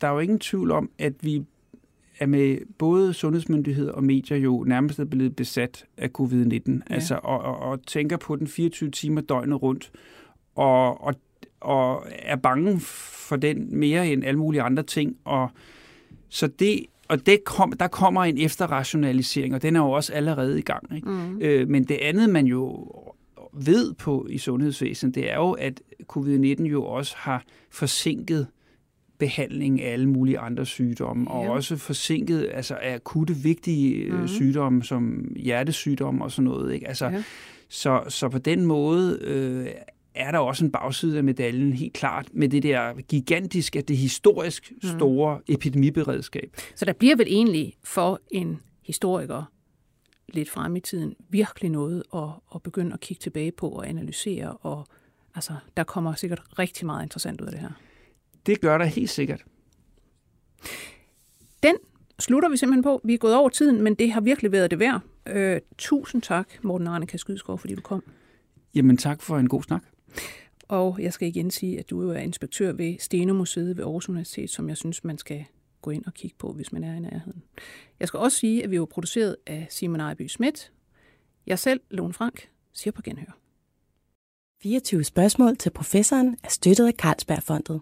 der er jo ingen tvivl om, at vi er med både sundhedsmyndigheder og medier jo nærmest er blevet besat af covid-19, ja. altså, og, og, og tænker på den 24 timer døgnet rundt, og, og, og er bange for den mere end alle mulige andre ting, og så det, og det kom, der kommer en efterrationalisering, og den er jo også allerede i gang. Ikke? Mm. Øh, men det andet, man jo ved på i sundhedsvæsenet, det er jo, at covid-19 jo også har forsinket behandling af alle mulige andre sygdomme, ja. og også forsinket altså af akutte, vigtige mm. sygdomme, som hjertesygdomme og sådan noget. Ikke? Altså, ja. så, så på den måde øh, er der også en bagside af medaljen, helt klart, med det der gigantiske, det historisk mhm. store mm. epidemiberedskab. Så der bliver vel egentlig for en historiker lidt frem i tiden virkelig noget at, at begynde at kigge tilbage på og analysere, og altså, der kommer sikkert rigtig meget interessant ud af det her. Det gør der helt sikkert. Den slutter vi simpelthen på. Vi er gået over tiden, men det har virkelig været det værd. Øh, tusind tak, Morten Arne Skydskov, fordi du kom. Jamen tak for en god snak. Og jeg skal igen sige, at du jo er inspektør ved Stenomuseet ved Aarhus Universitet, som jeg synes, man skal gå ind og kigge på, hvis man er i nærheden. Jeg skal også sige, at vi var produceret af Simon Ejby Schmidt. Jeg selv, Lone Frank, siger på genhør. 24 spørgsmål til professoren er støttet af Carlsbergfondet.